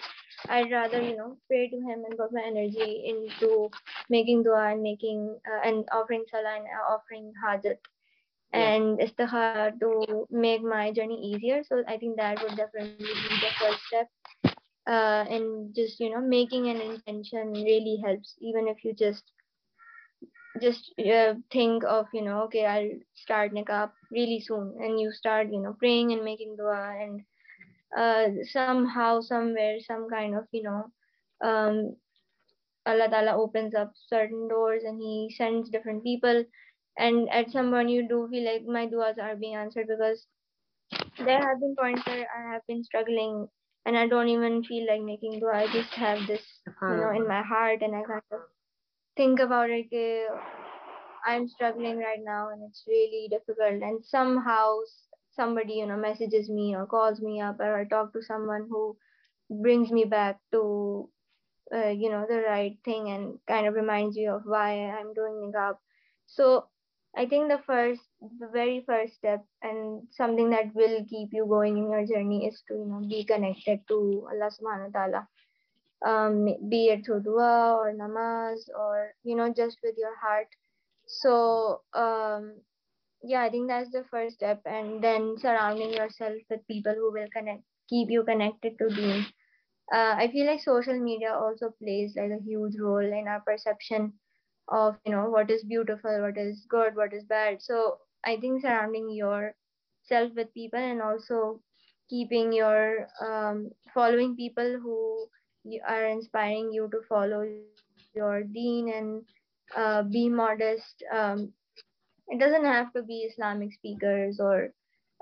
I'd rather, you know, pray to Him and put my energy into making dua and making uh, and offering salah and uh, offering hajat and istikhara to make my journey easier. So I think that would definitely be the first step. Uh, and just you know, making an intention really helps. Even if you just just uh, think of you know, okay, I'll start niqab really soon, and you start you know praying and making dua and uh, somehow, somewhere, some kind of, you know, um, Allah Ta'ala opens up certain doors and He sends different people. And at some point, you do feel like my duas are being answered because there have been points where I have been struggling and I don't even feel like making dua. I just have this, you know, in my heart and I kind of think about it. Okay, I'm struggling right now and it's really difficult. And somehow, somebody you know messages me or calls me up or I talk to someone who brings me back to uh, you know the right thing and kind of reminds me of why I'm doing niqab. So I think the first, the very first step and something that will keep you going in your journey is to you know be connected to Allah Subhanahu wa Taala. Um, be it through dua or namaz or you know just with your heart. So um, yeah i think that's the first step. And then surrounding yourself with people who will connect keep you connected to deen uh, i feel like social media also plays like a huge role in our perception of you know what is beautiful what is good what is bad. So i think surrounding yourself with people and also keeping your um, following people who are inspiring you to follow your deen and uh, be modest um, it doesn't have to be Islamic speakers or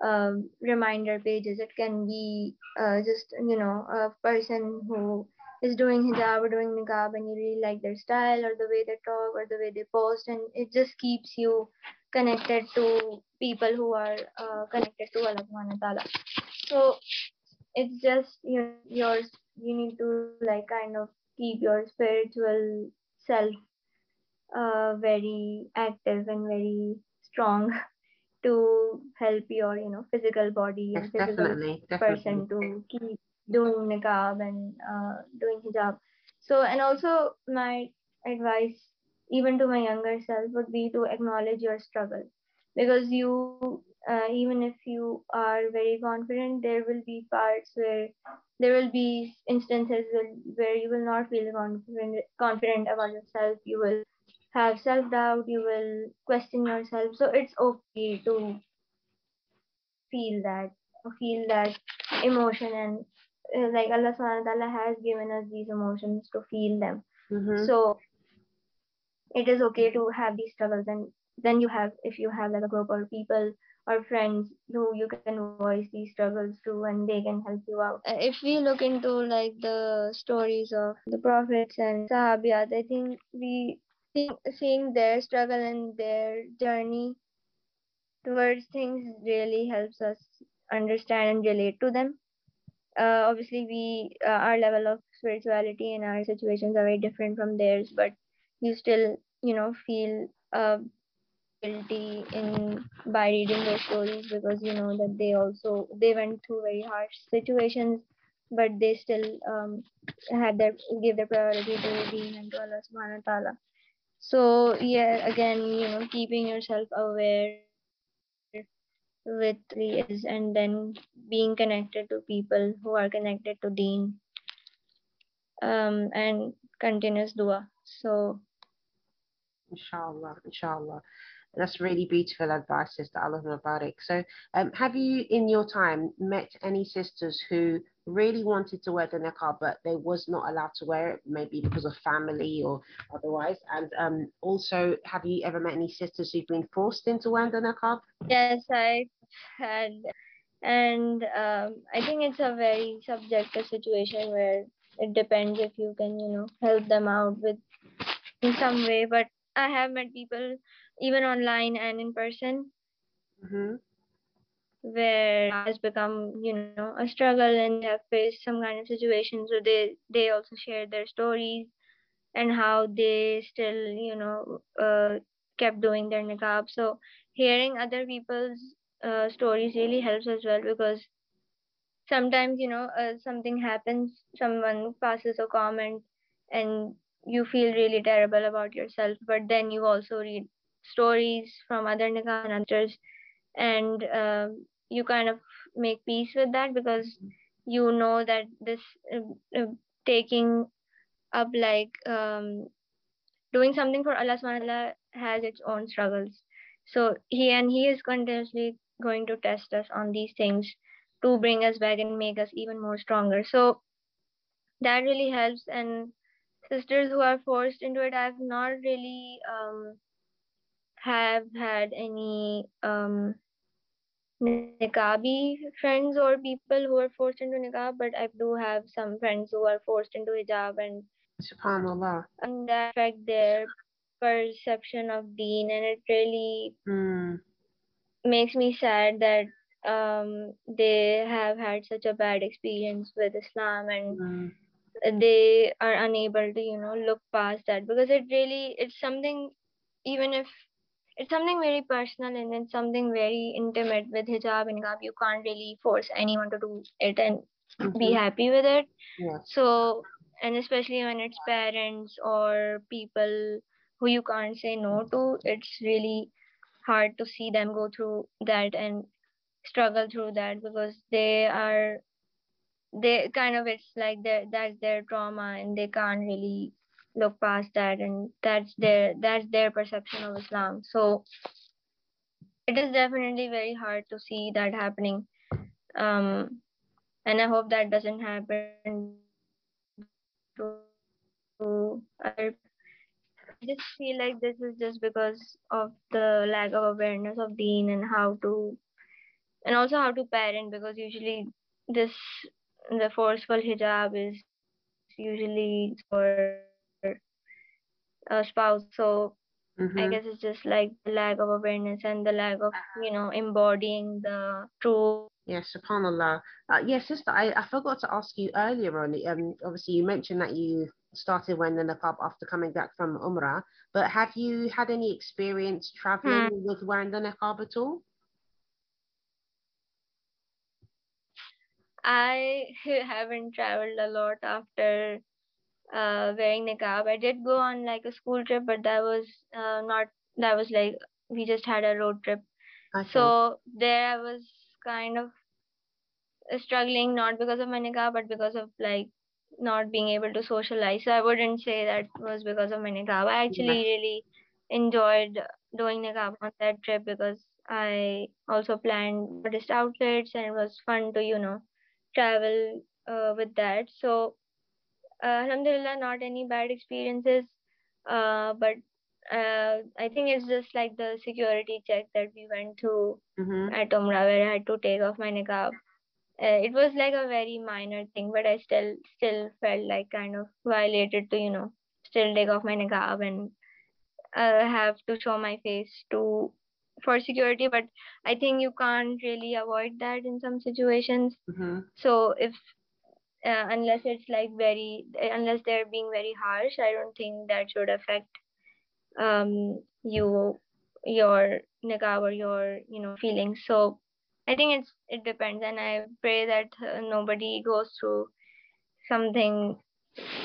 um, reminder pages. It can be uh, just you know a person who is doing hijab or doing niqab and you really like their style or the way they talk or the way they post and it just keeps you connected to people who are uh, connected to Allah subhanahu. So it's just you know, yours you need to like kind of keep your spiritual self uh, very active and very strong to help your you know physical body and physical definitely, person to keep doing niqab and uh, doing hijab. So, and also my advice, even to my younger self, would be to acknowledge your struggle because you, uh, even if you are very confident, there will be parts where there will be instances where, you will not feel confident, confident about yourself. You will have self doubt, you will question yourself. So, it's okay to feel that, feel that emotion and uh, like Allah subhanahu wa ta'ala has given us these emotions to feel them. Mhm. So it is okay to have these struggles and then you have if you have like a group or people or friends who you can voice these struggles to and they can help you out. Uh, If we look into like the stories of the prophets and Sahabiyat, I think we think seeing their struggle and their journey towards things really helps us understand and relate to them uh, obviously we uh, our level of spirituality and our situations are very different from theirs but you still you know feel uh, guilty in by reading those stories because you know that they also they went through very harsh situations but they still um, had their give their priority to deen and to Allah subhanahu wa ta'ala so yeah again you know keeping yourself aware with is and then being connected to people who are connected to Deen um, and continuous dua. So Inshallah, inshallah. That's really beautiful advice, Sister Allah Mubarak. So, um, have you in your time met any sisters who really wanted to wear the niqab, but they was not allowed to wear it, maybe because of family or otherwise? And um, also, have you ever met any sisters who've been forced into wearing the niqab? yes, I had, and um, I think it's a very subjective situation where it depends if you can you know help them out with in some way. But I have met people even online and in person hmm where it has become you know a struggle and they have faced some kind of situation so they they also share their stories and how they still you know uh, kept doing their niqab. So hearing other people's uh, stories really helps as well because sometimes you know uh, something happens someone passes a comment and you feel really terrible about yourself but then you also read stories from other niqab and others and um, you kind of make peace with that because you know that this uh, uh, taking up like um, doing something for Allah subhanahu wa ta'ala has its own struggles. So he and he is continuously going to test us on these things to bring us back and make us even more stronger. So that really helps and sisters who are forced into it I've not really um have had any um niqabi friends or people who are forced into niqab, but I do have some friends who are forced into hijab and Subhanallah. and that affect their perception of deen and it really Mm. makes me sad that um they have had such a bad experience with Islam and Mm. they are unable to you know look past that because it really it's something even if it's something very personal and it's something very intimate with hijab and niqab you can't really force anyone to do it and be Mhm. happy with it Yes. so and especially when it's parents or people who you can't say no to it's really hard to see them go through that and struggle through that because they are they kind of it's like their that's their trauma and they can't really look past that and that's their that's their perception of islam. So it is definitely very hard to see that happening. Um and i hope that doesn't happen to other I just feel like this is just because of the lack of awareness of deen and how to and also how to parent because usually this the forceful hijab is usually for a spouse so I Mhm. guess it's just like the lack of awareness and the lack of you know embodying the true Yes, subhanallah. Uh, yes, sister, I, I forgot to ask you earlier on. Um, obviously, you mentioned that you started wearing the niqab after coming back from Umrah, but have you had any experience traveling Hmm. with wearing the niqab at all? I haven't traveled a lot after uh, wearing niqab. I did go on like a school trip, but that was uh, not. That was like we just had a road trip. Okay. So there I was kind of struggling not because of my niqab, but because of like not being able to socialize. So I wouldn't say that was because of my niqab. I actually Yeah. really enjoyed doing niqab on that trip because I also planned Buddhist outfits and it was fun to, you know, travel uh, with that. So, uh, alhamdulillah, not any bad experiences. Uh, but uh, I think it's just like the security check that we went through Mhm. at Umrah where I had to take off my niqab. Uh, it was like a very minor thing, but I still still felt like kind of violated to, you know, still take off my niqab and uh, have to show my face to for security. But I think you can't really avoid that in some situations. Mhm. So if uh, unless it's like very unless they're being very harsh, I don't think that should affect um you your niqab or your you know feelings. So I think it's it depends, and I pray that uh, nobody goes through something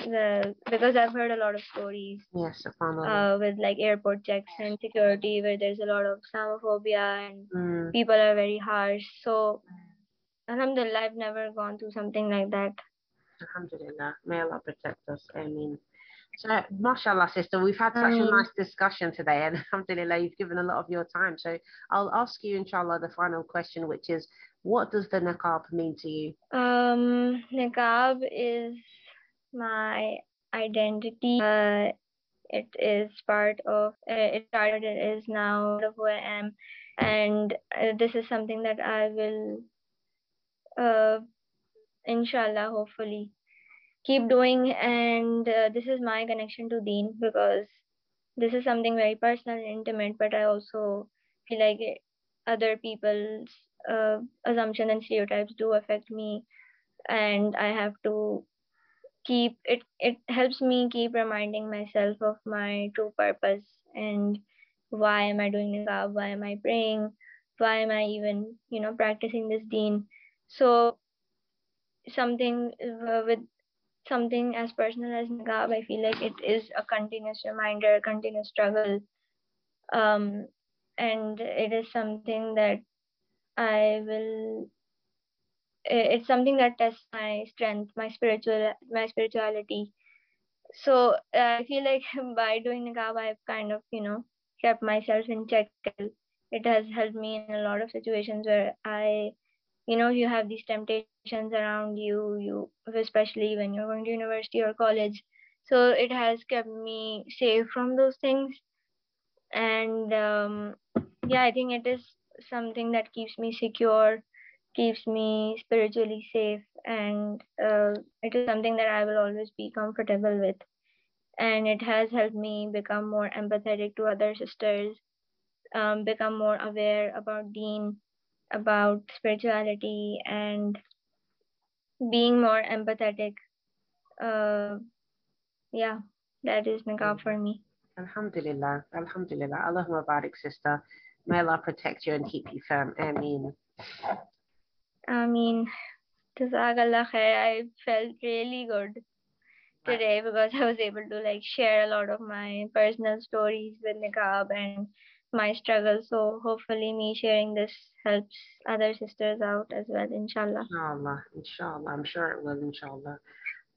the because I've heard a lot of stories Yes, uh, with like airport checks and security where there's a lot of Islamophobia and Mm. people are very harsh. So Alhamdulillah, I've never gone through something like that. Alhamdulillah. May Allah protect us. Ameen. So, mashallah, sister, we've had such a nice discussion today, and alhamdulillah, you've given a lot of your time. So, I'll ask you, inshallah, the final question, which is what does the niqab mean to you? Um, niqab is my identity. Uh, it is part of. It started. It is now part of who I am, and uh, this is something that I will, uh, inshallah, hopefully, keep doing. And uh, this is my connection to Deen because this is something very personal and intimate. But I also feel like it, other people's uh, assumptions and stereotypes do affect me, and I have to keep it it helps me keep reminding myself of my true purpose and why am i doing niqab why am i praying why am i even you know practicing this deen so something uh, with something as personal as niqab i feel like it is a continuous reminder a continuous struggle. Um and it is something that i will it's something that tests my strength my spiritual my spirituality. So uh, i feel like by doing niqab i've kind of you know kept myself in check. It has helped me in a lot of situations where i you know you have these temptations around you you especially when you're going to university or college. So it has kept me safe from those things. And um, yeah i think it is something that keeps me secure keeps me spiritually safe and uh, it is something that i will always be comfortable with. And it has helped me become more empathetic to other sisters um, become more aware about deen about spirituality and being more empathetic uh, yeah that is niqab for me Alhamdulillah. Alhamdulillah. Allahumma barik, sister. May Allah protect you and keep you firm. Ameen. I mean, Jazakallah khair. I felt really good today because I was able to like share a lot of my personal stories with niqab and my struggle. So hopefully, me sharing this helps other sisters out as well, inshallah. Inshallah. Inshallah. I'm sure it will, inshallah.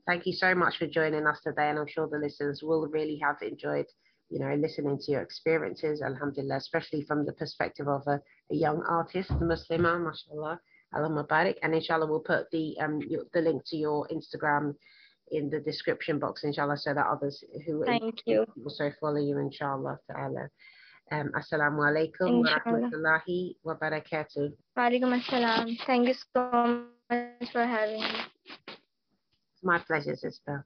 Thank you so much for joining us today, and I'm sure the listeners will really have enjoyed, you know, listening to your experiences, alhamdulillah, especially from the perspective of a, a young artist, the Muslimah, mashallah, Allah Mubarak. And inshallah, we'll put the um your, the link to your Instagram in the description box, inshallah, so that others who Thank you. also follow you, inshallah, ta'ala. Um, assalamu alaikum wa rahmatullahi wa barakatuh. Walaikum assalam. Thank you so much for having me. It's my pleasure, sister.